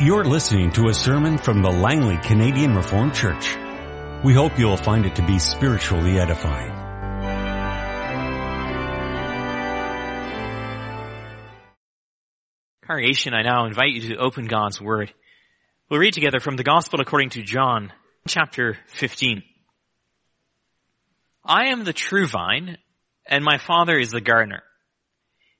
You're listening to a sermon from the Langley Canadian Reformed Church. We hope you'll find it to be spiritually edifying. Congregation, I now invite you to open God's Word. We'll read together from the Gospel according to John, chapter 15. I am the true vine, and my Father is the gardener.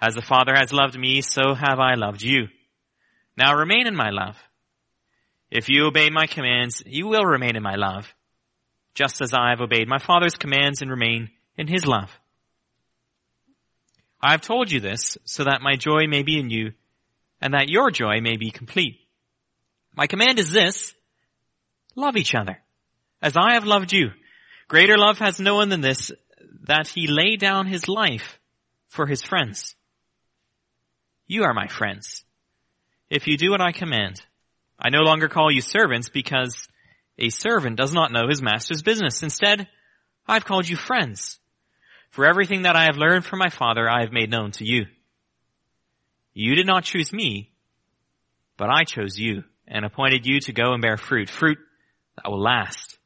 As the Father has loved me, so have I loved you. Now remain in my love. If you obey my commands, you will remain in my love, just as I have obeyed my Father's commands and remain in his love. I have told you this so that my joy may be in you and that your joy may be complete. My command is this, love each other as I have loved you. Greater love has no one than this, that he lay down his life for his friends. You are my friends. If you do what I command, I no longer call you servants because a servant does not know his master's business. Instead, I've called you friends. For everything that I have learned from my father, I have made known to you. You did not choose me, but I chose you and appointed you to go and bear fruit, fruit that will last.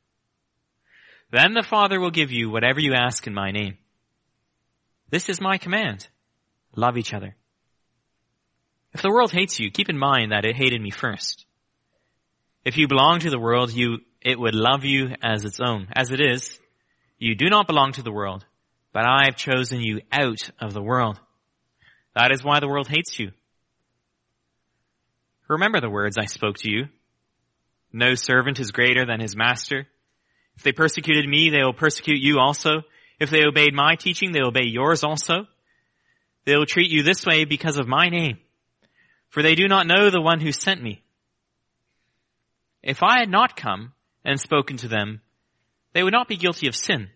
Then the Father will give you whatever you ask in my name. This is my command. Love each other. If the world hates you, keep in mind that it hated me first. If you belong to the world, you, it would love you as its own. As it is, you do not belong to the world, but I have chosen you out of the world. That is why the world hates you. Remember the words I spoke to you. No servant is greater than his master. If they persecuted me, they will persecute you also. If they obeyed my teaching, they will obey yours also. They will treat you this way because of my name. For they do not know the one who sent me. If I had not come and spoken to them, they would not be guilty of sin.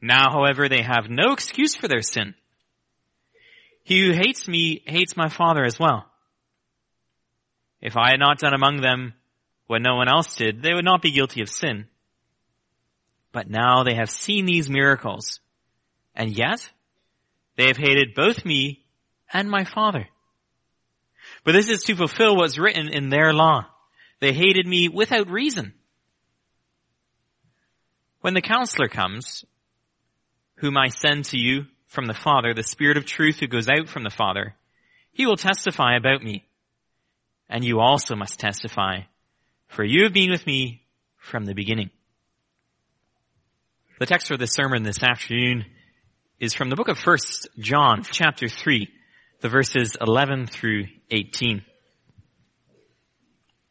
Now, however, they have no excuse for their sin. He who hates me hates my Father as well. If I had not done among them what no one else did, they would not be guilty of sin. But now they have seen these miracles, and yet they have hated both me and my Father. But this is to fulfill what's written in their law. They hated me without reason. When the counselor comes, whom I send to you from the Father, the Spirit of truth who goes out from the Father, he will testify about me. And you also must testify, for you have been with me from the beginning. The text for this sermon this afternoon is from the book of 1 John, chapter 3, the verses 11 through 18.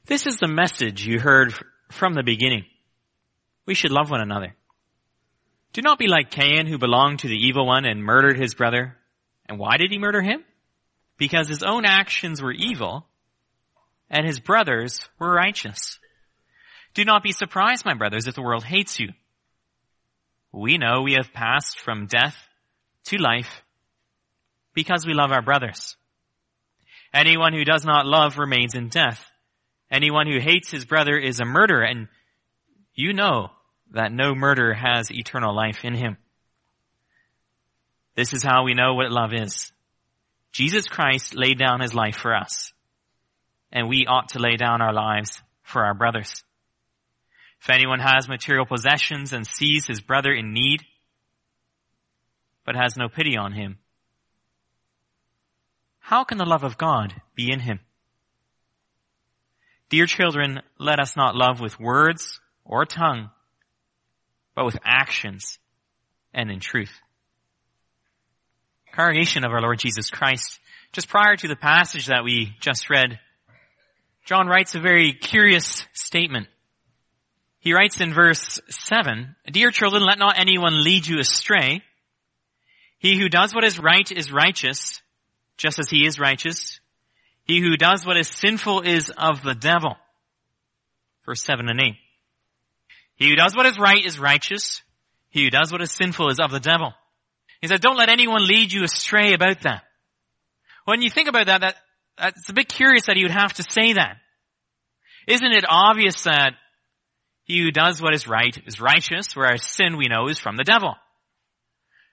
This is the message you heard from the beginning. We should love one another. Do not be like Cain who belonged to the evil one and murdered his brother. And why did he murder him? Because his own actions were evil and his brothers were righteous. Do not be surprised, my brothers, if the world hates you. We know we have passed from death to life because we love our brothers. Anyone who does not love remains in death. Anyone who hates his brother is a murderer, and you know that no murderer has eternal life in him. This is how we know what love is. Jesus Christ laid down his life for us, and we ought to lay down our lives for our brothers. If anyone has material possessions and sees his brother in need, but has no pity on him, how can the love of God be in him? Dear children, let us not love with words or tongue, but with actions and in truth. Congregation of our Lord Jesus Christ, just prior to the passage that we just read, John writes a very curious statement. He writes in verse 7, Dear children, let not anyone lead you astray. He who does what is right is righteous, just as he is righteous. He who does what is sinful is of the devil. Verse 7 and 8. He who does what is right is righteous. He who does what is sinful is of the devil. He says, don't let anyone lead you astray about that. When you think about that, that it's a bit curious that he would have to say that. Isn't it obvious that he who does what is right is righteous, whereas sin we know is from the devil?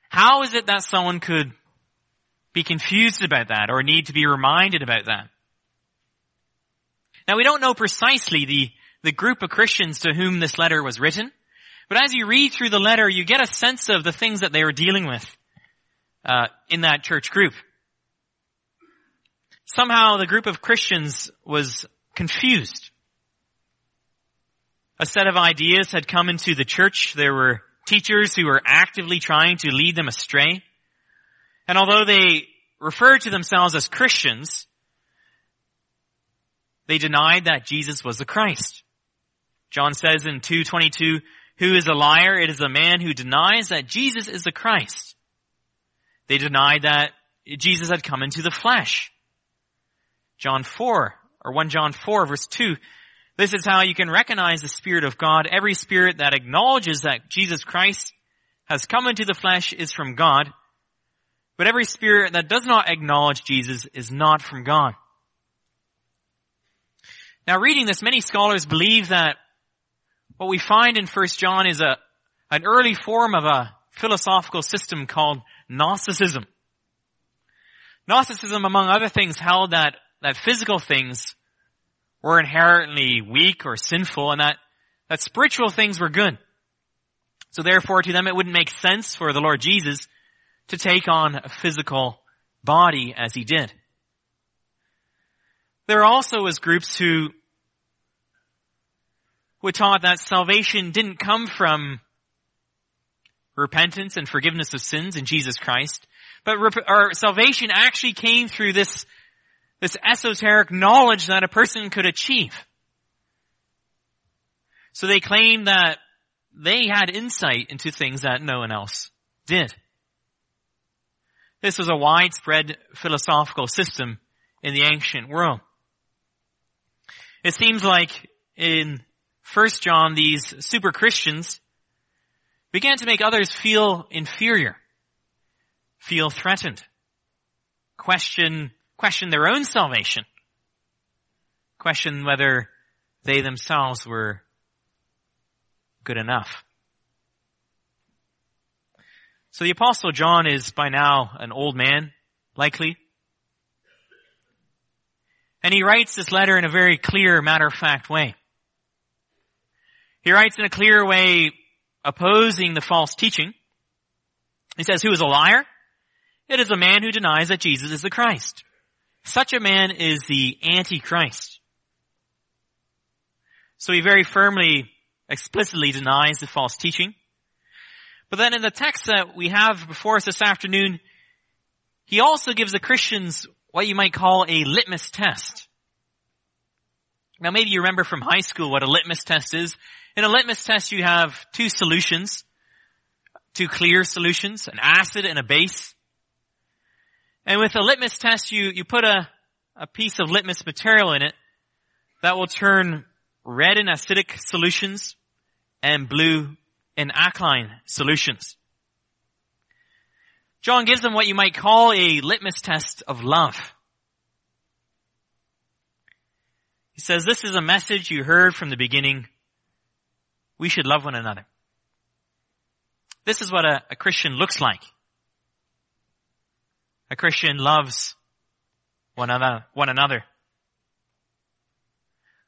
How is it that someone could be confused about that or need to be reminded about that. Now we don't know precisely the, the group of Christians to whom this letter was written, but as you read through the letter, you get a sense of the things that they were dealing with uh, in that church group. Somehow the group of Christians was confused. A set of ideas had come into the church. There were teachers who were actively trying to lead them astray. And although they referred to themselves as Christians, they denied that Jesus was the Christ. John says in 222, who is a liar? It is a man who denies that Jesus is the Christ. They denied that Jesus had come into the flesh. John 4, or 1 John 4 verse 2, this is how you can recognize the Spirit of God. Every spirit that acknowledges that Jesus Christ has come into the flesh is from God. But every spirit that does not acknowledge Jesus is not from God. Now reading this, many scholars believe that what we find in 1 John is a, an early form of a philosophical system called Gnosticism. Gnosticism, among other things, held that, that physical things were inherently weak or sinful and that, that spiritual things were good. So therefore to them it wouldn't make sense for the Lord Jesus to take on a physical body as he did. There also was groups who who taught that salvation didn't come from repentance and forgiveness of sins in Jesus Christ, but rep- salvation actually came through this, this esoteric knowledge that a person could achieve. So they claimed that they had insight into things that no one else did. This was a widespread philosophical system in the ancient world. It seems like in 1 John, these super Christians began to make others feel inferior, feel threatened, question, question their own salvation, question whether they themselves were good enough. So the apostle John is by now an old man, likely. And he writes this letter in a very clear, matter-of-fact way. He writes in a clear way opposing the false teaching. He says, who is a liar? It is a man who denies that Jesus is the Christ. Such a man is the Antichrist. So he very firmly, explicitly denies the false teaching. But then in the text that we have before us this afternoon, he also gives the Christians what you might call a litmus test. Now maybe you remember from high school what a litmus test is. In a litmus test you have two solutions, two clear solutions, an acid and a base. And with a litmus test you, you put a, a piece of litmus material in it that will turn red in acidic solutions and blue in alkaline solutions. John gives them what you might call a litmus test of love. He says, this is a message you heard from the beginning. We should love one another. This is what a, a Christian looks like. A Christian loves one another, one another.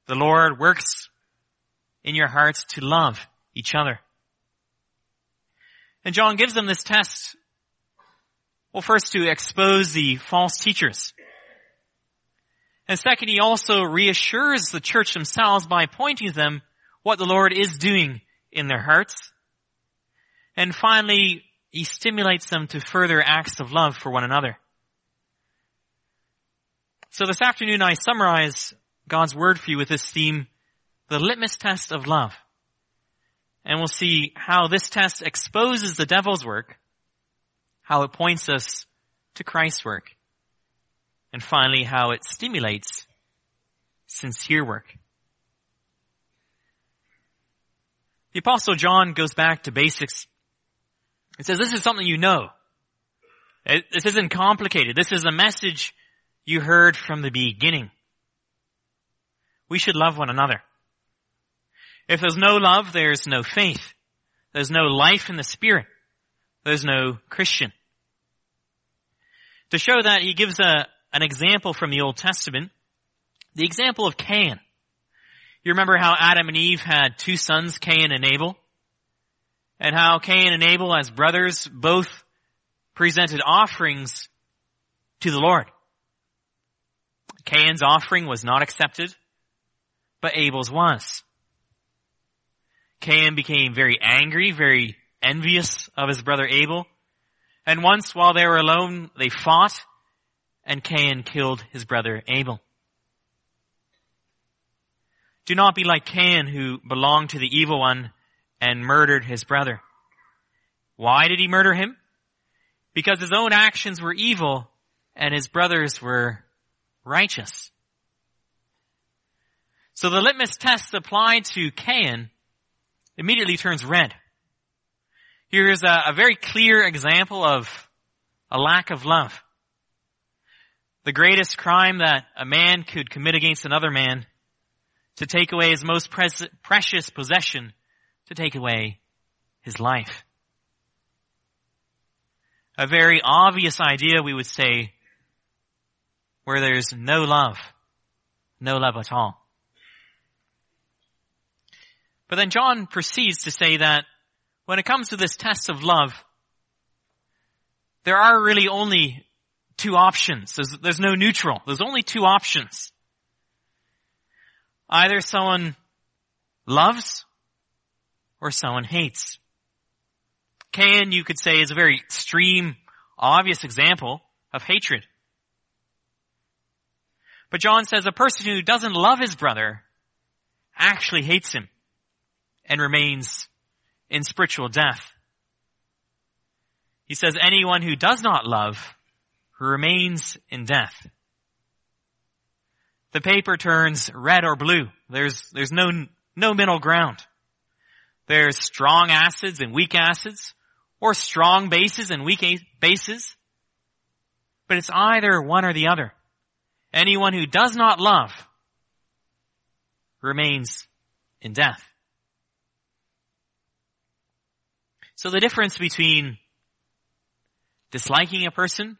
The Lord works in your hearts to love each other. And John gives them this test. Well, first to expose the false teachers. And second, he also reassures the church themselves by pointing to them what the Lord is doing in their hearts. And finally, he stimulates them to further acts of love for one another. So this afternoon I summarize God's word for you with this theme, the litmus test of love. And we'll see how this test exposes the devil's work, how it points us to Christ's work, and finally how it stimulates sincere work. The apostle John goes back to basics. He says, this is something you know. This isn't complicated. This is a message you heard from the beginning. We should love one another. If there's no love, there's no faith. There's no life in the Spirit. There's no Christian. To show that, he gives a, an example from the Old Testament. The example of Cain. You remember how Adam and Eve had two sons, Cain and Abel? And how Cain and Abel as brothers both presented offerings to the Lord. Cain's offering was not accepted, but Abel's was. Cain became very angry, very envious of his brother Abel. And once while they were alone, they fought and Cain killed his brother Abel. Do not be like Cain who belonged to the evil one and murdered his brother. Why did he murder him? Because his own actions were evil and his brothers were righteous. So the litmus test applied to Cain immediately turns red. Here's a, a very clear example of a lack of love. The greatest crime that a man could commit against another man to take away his most precious possession, to take away his life. A very obvious idea, we would say, where there's no love, no love at all. But then John proceeds to say that when it comes to this test of love, there are really only two options. There's, there's no neutral. There's only two options. Either someone loves or someone hates. Cain, you could say, is a very extreme, obvious example of hatred. But John says a person who doesn't love his brother actually hates him and remains in spiritual death. He says anyone who does not love remains in death. The paper turns red or blue. There's, there's no, no middle ground. There's strong acids and weak acids, or strong bases and weak bases. But it's either one or the other. Anyone who does not love remains in death. So the difference between disliking a person,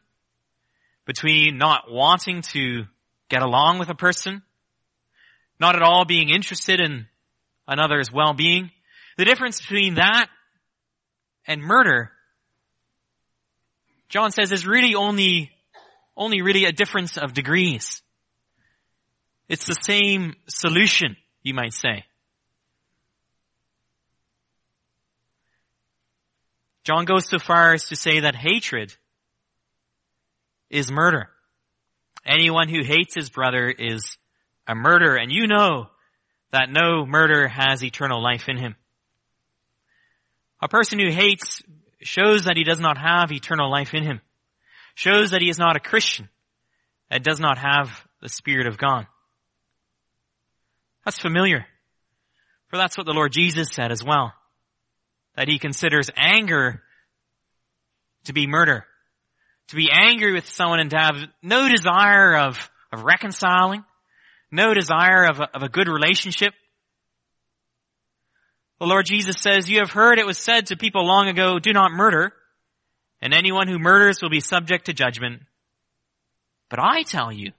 between not wanting to get along with a person, not at all being interested in another's well-being, the difference between that and murder, John says is really only only really a difference of degrees. It's the same solution, you might say. John goes so far as to say that hatred is murder. Anyone who hates his brother is a murderer, and you know that no murder has eternal life in him. A person who hates shows that he does not have eternal life in him shows that he is not a Christian, that does not have the Spirit of God. That's familiar. For that's what the Lord Jesus said as well. That he considers anger to be murder. To be angry with someone and to have no desire of, of reconciling, no desire of a, of a good relationship. The Lord Jesus says, you have heard it was said to people long ago, do not murder and anyone who murders will be subject to judgment. But I tell you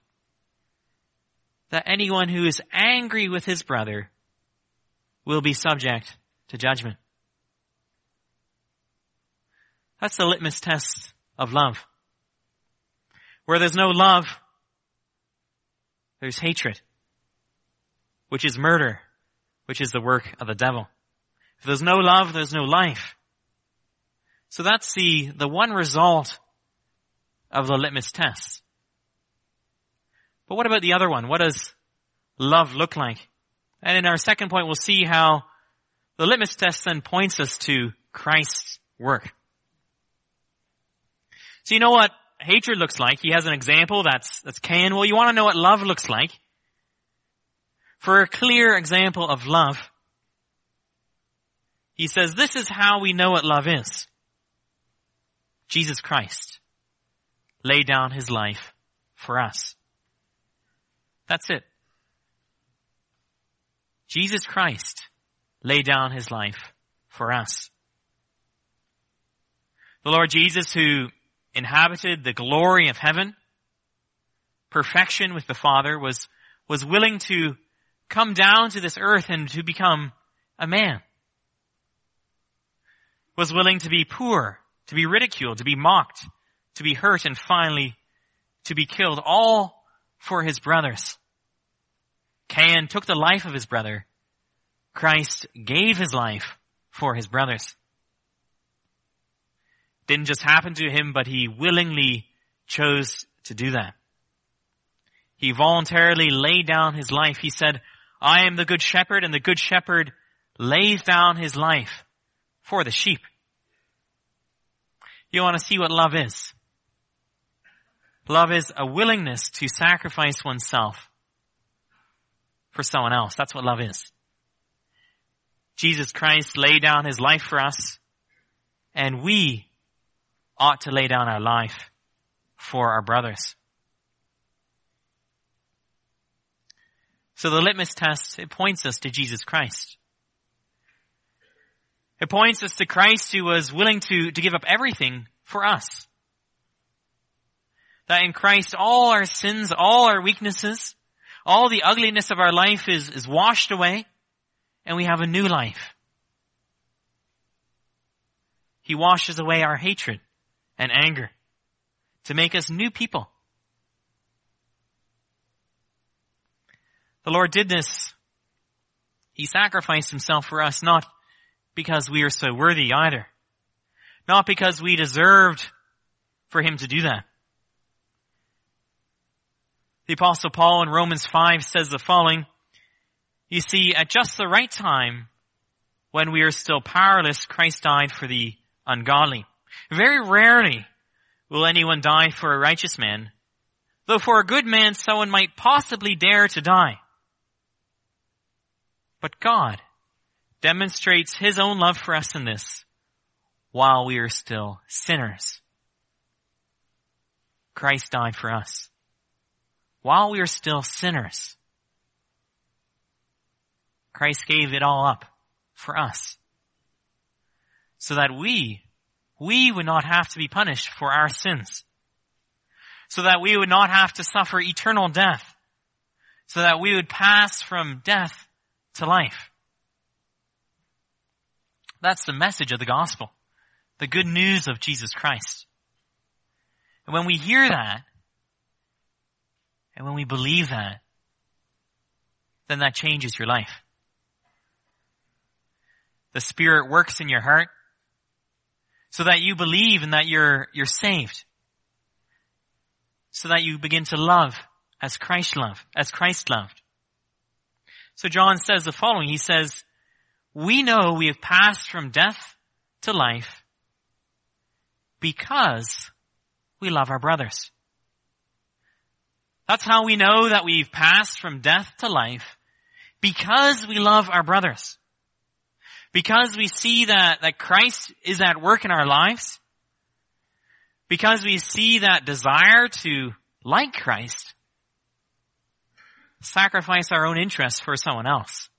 that anyone who is angry with his brother will be subject to judgment. That's the litmus test of love. Where there's no love, there's hatred, which is murder, which is the work of the devil. If there's no love, there's no life. So that's the, the one result of the litmus test. But what about the other one? What does love look like? And in our second point, we'll see how the litmus test then points us to Christ's work. So you know what hatred looks like? He has an example that's, that's Cain. Well, you want to know what love looks like? For a clear example of love, he says, this is how we know what love is. Jesus Christ laid down his life for us. That's it. Jesus Christ laid down his life for us. The Lord Jesus who inhabited the glory of heaven, perfection with the Father, was, was willing to come down to this earth and to become a man. Was willing to be poor, to be ridiculed, to be mocked, to be hurt, and finally to be killed, all for his brothers. Cain took the life of his brother. Christ gave his life for his brothers. Didn't just happen to him, but he willingly chose to do that. He voluntarily laid down his life. He said, I am the good shepherd and the good shepherd lays down his life for the sheep. You want to see what love is? Love is a willingness to sacrifice oneself for someone else. That's what love is. Jesus Christ laid down his life for us and we ought to lay down our life for our brothers. So the litmus test, it points us to Jesus Christ. It points us to Christ who was willing to, to give up everything for us. That in Christ all our sins, all our weaknesses, all the ugliness of our life is, is washed away and we have a new life. He washes away our hatred and anger to make us new people. The Lord did this. He sacrificed himself for us not because we are so worthy either. Not because we deserved for him to do that. The apostle Paul in Romans 5 says the following, you see, at just the right time, when we are still powerless, Christ died for the ungodly. Very rarely will anyone die for a righteous man, though for a good man someone might possibly dare to die. But God demonstrates His own love for us in this, while we are still sinners. Christ died for us while we are still sinners. Christ gave it all up for us. So that we, we would not have to be punished for our sins. So that we would not have to suffer eternal death. So that we would pass from death to life. That's the message of the gospel. The good news of Jesus Christ. And when we hear that, and when we believe that, then that changes your life. The Spirit works in your heart so that you believe and that you're, you're saved. So that you begin to love as Christ loved, as Christ loved. So John says the following. He says, we know we have passed from death to life because we love our brothers. That's how we know that we've passed from death to life because we love our brothers. Because we see that, that Christ is at work in our lives. Because we see that desire to, like Christ, sacrifice our own interests for someone else.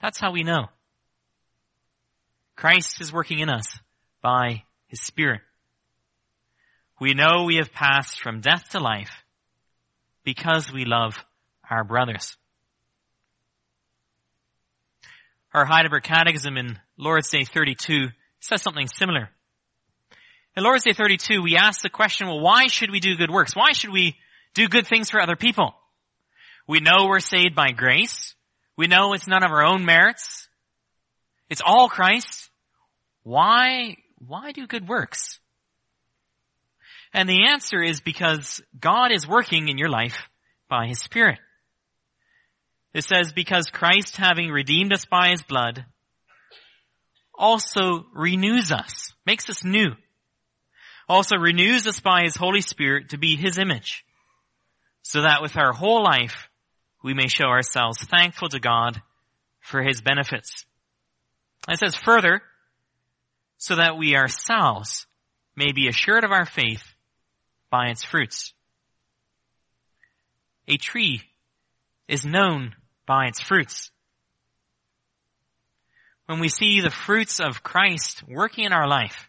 That's how we know. Christ is working in us by His Spirit. We know we have passed from death to life because we love our brothers. Our Heidelberg Catechism in Lord's Day 32 says something similar. In Lord's Day 32, we ask the question, well, why should we do good works? Why should we do good things for other people? We know we're saved by grace. We know it's none of our own merits. It's all Christ. Why, why do good works? And the answer is because God is working in your life by His Spirit. It says, because Christ having redeemed us by His blood, also renews us, makes us new. Also renews us by His Holy Spirit to be His image. So that with our whole life, we may show ourselves thankful to God for His benefits. It says further, so that we ourselves may be assured of our faith by its fruits. A tree is known by its fruits. When we see the fruits of Christ working in our life,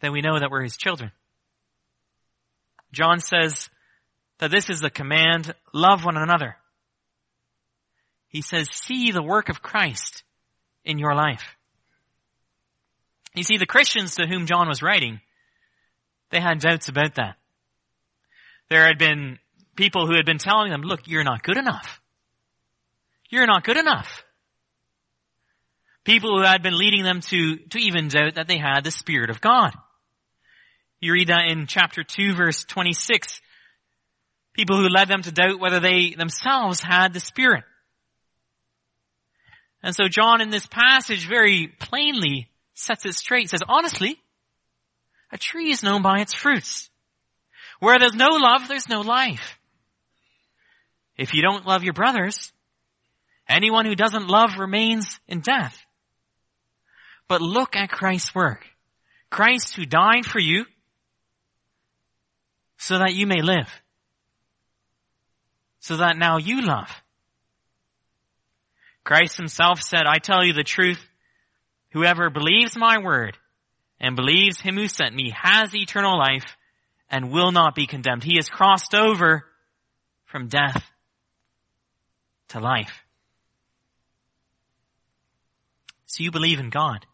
then we know that we're His children. John says that this is the command, love one another. He says, see the work of Christ in your life. You see, the Christians to whom John was writing, they had doubts about that. There had been people who had been telling them, look, you're not good enough. You're not good enough. People who had been leading them to, to even doubt that they had the Spirit of God. You read that in chapter 2 verse 26. People who led them to doubt whether they themselves had the Spirit. And so John in this passage very plainly sets it straight, says, honestly, a tree is known by its fruits. Where there's no love, there's no life. If you don't love your brothers, anyone who doesn't love remains in death. But look at Christ's work. Christ who died for you so that you may live. So that now you love. Christ himself said, I tell you the truth, Whoever believes my word and believes him who sent me has eternal life and will not be condemned. He has crossed over from death to life. So you believe in God.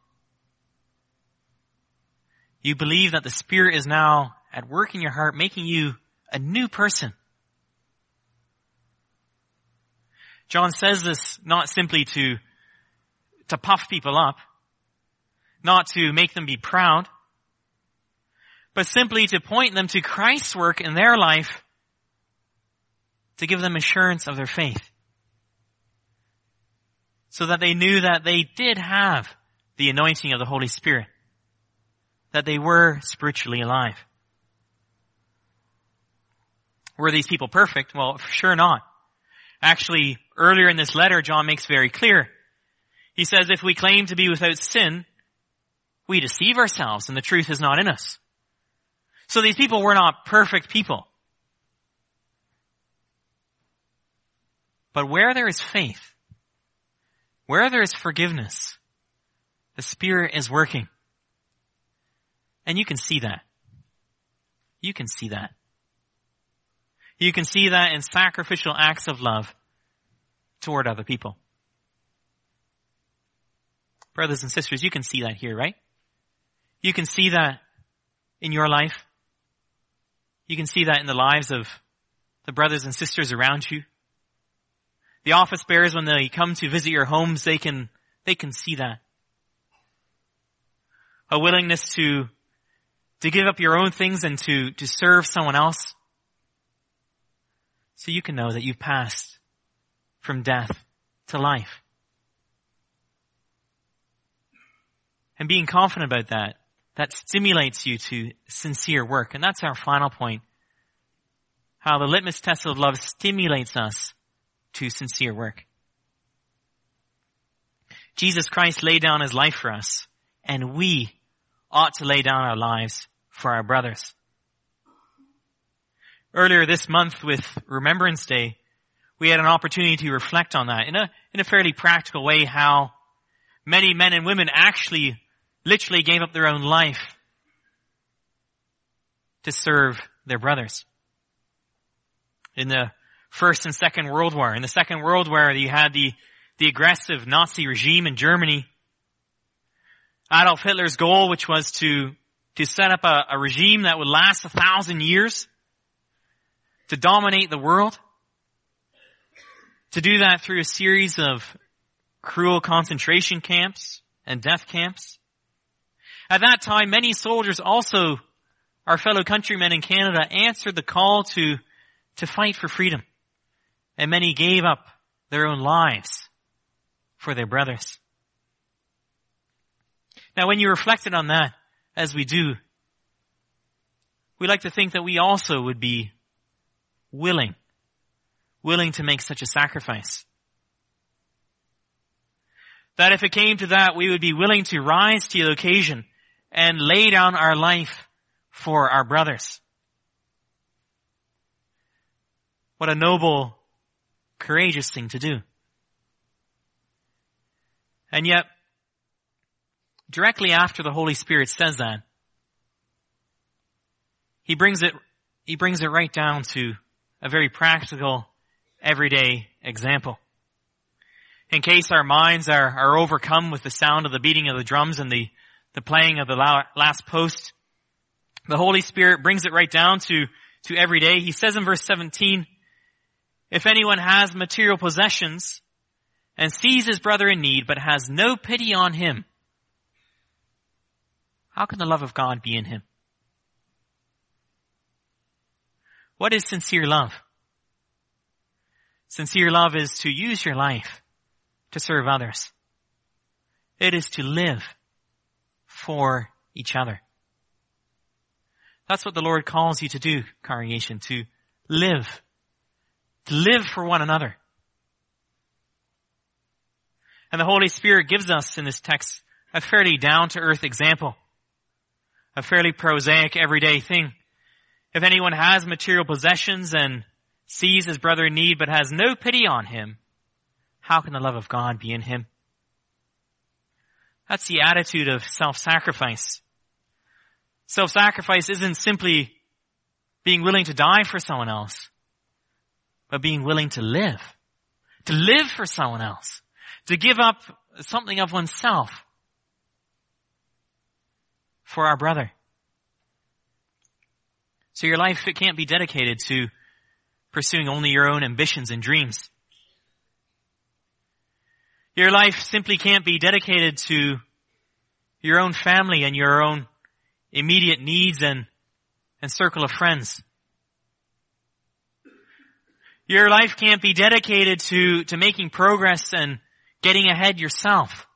You believe that the Spirit is now at work in your heart, making you a new person. John says this not simply to, to puff people up, not to make them be proud, but simply to point them to Christ's work in their life to give them assurance of their faith. So that they knew that they did have the anointing of the Holy Spirit. That they were spiritually alive. Were these people perfect? Well, for sure not. Actually, earlier in this letter, John makes very clear. He says, if we claim to be without sin, we deceive ourselves and the truth is not in us. So these people were not perfect people. But where there is faith, where there is forgiveness, the Spirit is working. And you can see that. You can see that. You can see that in sacrificial acts of love toward other people. Brothers and sisters, you can see that here, right? You can see that in your life. You can see that in the lives of the brothers and sisters around you. The office bearers, when they come to visit your homes, they can, they can see that. A willingness to, to give up your own things and to, to serve someone else. So you can know that you've passed from death to life. And being confident about that that stimulates you to sincere work. And that's our final point. How the litmus test of love stimulates us to sincere work. Jesus Christ laid down his life for us, and we ought to lay down our lives for our brothers. Earlier this month with Remembrance Day, we had an opportunity to reflect on that in a, in a fairly practical way how many men and women actually literally gave up their own life to serve their brothers. In the First and Second World War, in the Second World War, you had the, the aggressive Nazi regime in Germany. Adolf Hitler's goal, which was to to set up a, a regime that would last a thousand years, to dominate the world, to do that through a series of cruel concentration camps and death camps. At that time, many soldiers also, our fellow countrymen in Canada, answered the call to, to fight for freedom. And many gave up their own lives for their brothers. Now when you reflected on that, as we do, we like to think that we also would be willing, willing to make such a sacrifice. That if it came to that, we would be willing to rise to the occasion and lay down our life for our brothers. What a noble, courageous thing to do. And yet, directly after the Holy Spirit says that, he brings it, he brings it right down to a very practical, everyday example. In case our minds are, are overcome with the sound of the beating of the drums and the, the playing of the last post, the Holy Spirit brings it right down to, to every day. He says in verse 17, if anyone has material possessions and sees his brother in need but has no pity on him, how can the love of God be in him? What is sincere love? Sincere love is to use your life to serve others. It is to live for each other. That's what the Lord calls you to do, congregation, to live. To live for one another. And the Holy Spirit gives us in this text a fairly down to earth example a fairly prosaic everyday thing. If anyone has material possessions and sees his brother in need but has no pity on him, how can the love of God be in him? That's the attitude of self-sacrifice. Self-sacrifice isn't simply being willing to die for someone else, but being willing to live. To live for someone else. To give up something of oneself for our brother. So your life, it can't be dedicated to pursuing only your own ambitions and dreams. Your life simply can't be dedicated to your own family and your own immediate needs and, and circle of friends. Your life can't be dedicated to, to making progress and getting ahead yourself.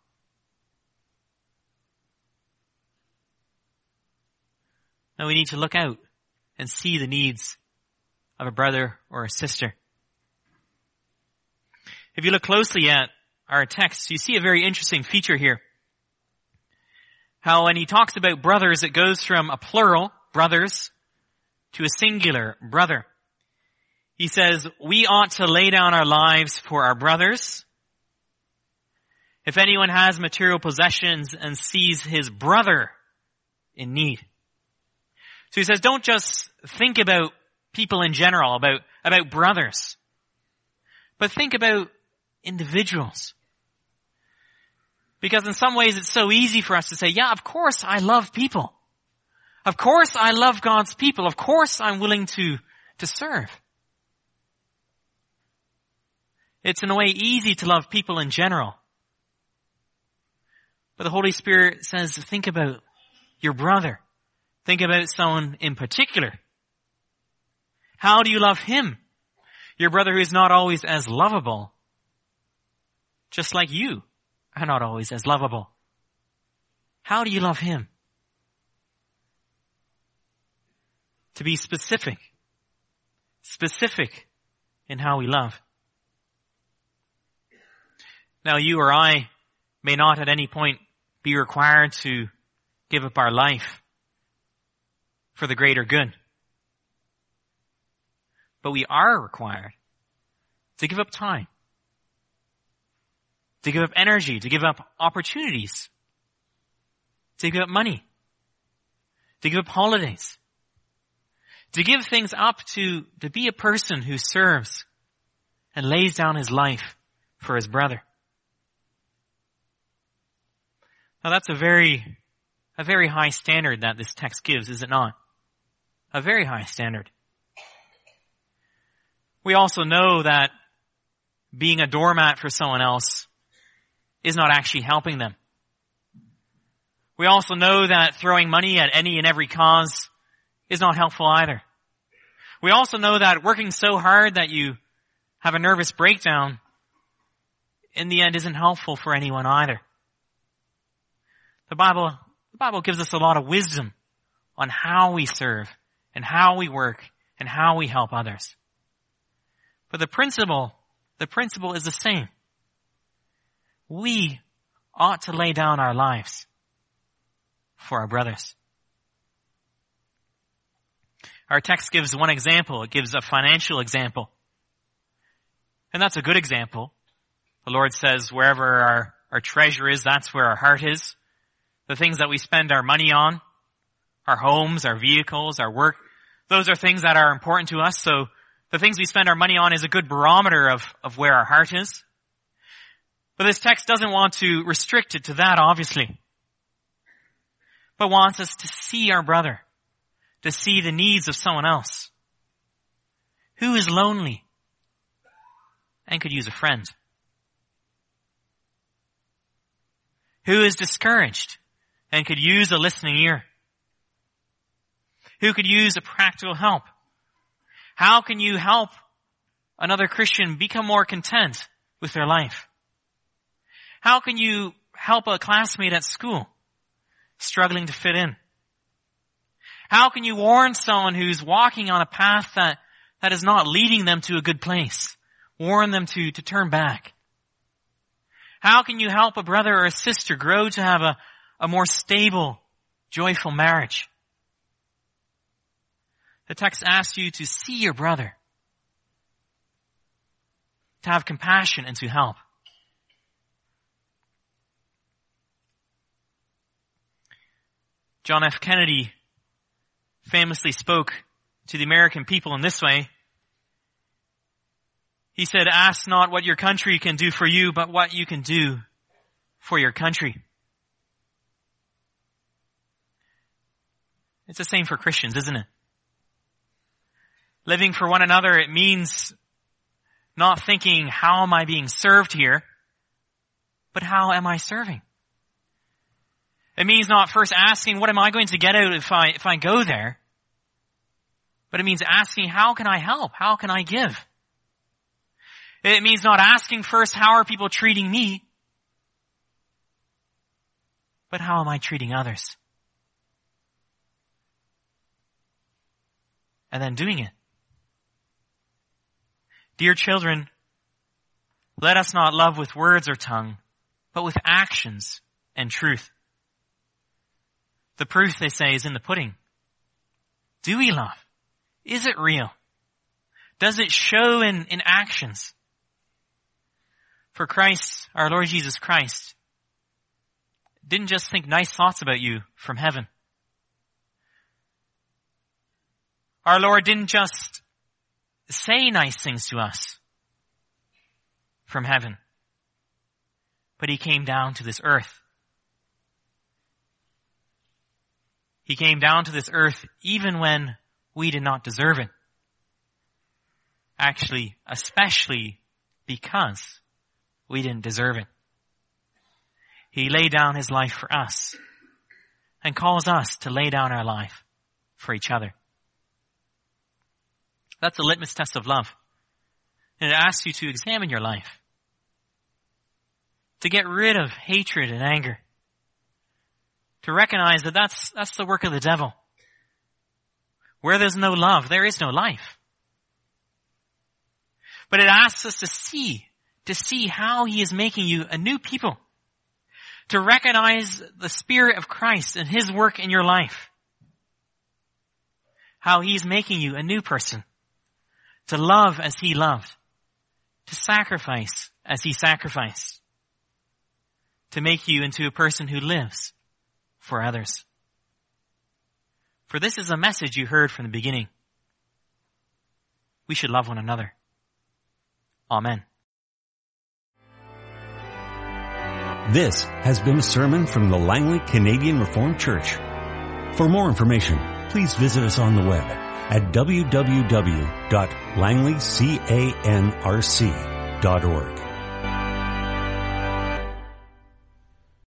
Now we need to look out and see the needs of a brother or a sister. If you look closely at our text, you see a very interesting feature here. How when he talks about brothers, it goes from a plural, brothers, to a singular, brother. He says, we ought to lay down our lives for our brothers. If anyone has material possessions and sees his brother in need. So he says, don't just think about people in general, about, about brothers, but think about individuals. Because in some ways it's so easy for us to say, yeah, of course I love people. Of course I love God's people. Of course I'm willing to, to serve. It's in a way easy to love people in general. But the Holy Spirit says, think about your brother. Think about someone in particular. How do you love him? Your brother who is not always as lovable. Just like you are not always as lovable. How do you love him? To be specific. Specific in how we love. Now you or I may not at any point be required to give up our life for the greater good. But we are required to give up time, to give up energy, to give up opportunities, to give up money, to give up holidays, to give things up to, to be a person who serves and lays down his life for his brother. Now that's a very, a very high standard that this text gives, is it not? A very high standard. We also know that being a doormat for someone else is not actually helping them. We also know that throwing money at any and every cause is not helpful either. We also know that working so hard that you have a nervous breakdown in the end isn't helpful for anyone either. The Bible, the Bible gives us a lot of wisdom on how we serve and how we work and how we help others. But the principle, the principle is the same. We ought to lay down our lives for our brothers. Our text gives one example. It gives a financial example. And that's a good example. The Lord says wherever our, our treasure is, that's where our heart is. The things that we spend our money on, our homes, our vehicles, our work, those are things that are important to us. So the things we spend our money on is a good barometer of, of where our heart is. But this text doesn't want to restrict it to that, obviously. But wants us to see our brother to see the needs of someone else who is lonely and could use a friend, who is discouraged and could use a listening ear, who could use a practical help. How can you help another Christian become more content with their life? How can you help a classmate at school struggling to fit in? How can you warn someone who's walking on a path that, that is not leading them to a good place? Warn them to, to turn back. How can you help a brother or a sister grow to have a, a more stable, joyful marriage? The text asks you to see your brother, to have compassion and to help. John F. Kennedy famously spoke to the American people in this way. He said, ask not what your country can do for you, but what you can do for your country. It's the same for Christians, isn't it? Living for one another, it means not thinking, how am I being served here? But how am I serving? It means not first asking, what am I going to get out if I, if I go there? But it means asking, how can I help? How can I give? It means not asking first, how are people treating me? But how am I treating others? And then doing it. Dear children, let us not love with words or tongue, but with actions and truth. The proof, they say, is in the pudding. Do we love? Is it real? Does it show in, in actions? For Christ, our Lord Jesus Christ, didn't just think nice thoughts about you from heaven. Our Lord didn't just say nice things to us from heaven, but He came down to this earth He came down to this earth even when we did not deserve it. Actually, especially because we didn't deserve it. He laid down his life for us and calls us to lay down our life for each other. That's a litmus test of love. And it asks you to examine your life. To get rid of hatred and anger to recognize that that's, that's the work of the devil. Where there's no love, there is no life. But it asks us to see, to see how he is making you a new people. To recognize the Spirit of Christ and His work in your life. How He's making you a new person. To love as He loved. To sacrifice as He sacrificed. To make you into a person who lives for others. For this is a message you heard from the beginning. We should love one another. Amen. This has been a sermon from the Langley Canadian Reformed Church. For more information, please visit us on the web at www.langleycanrc.org.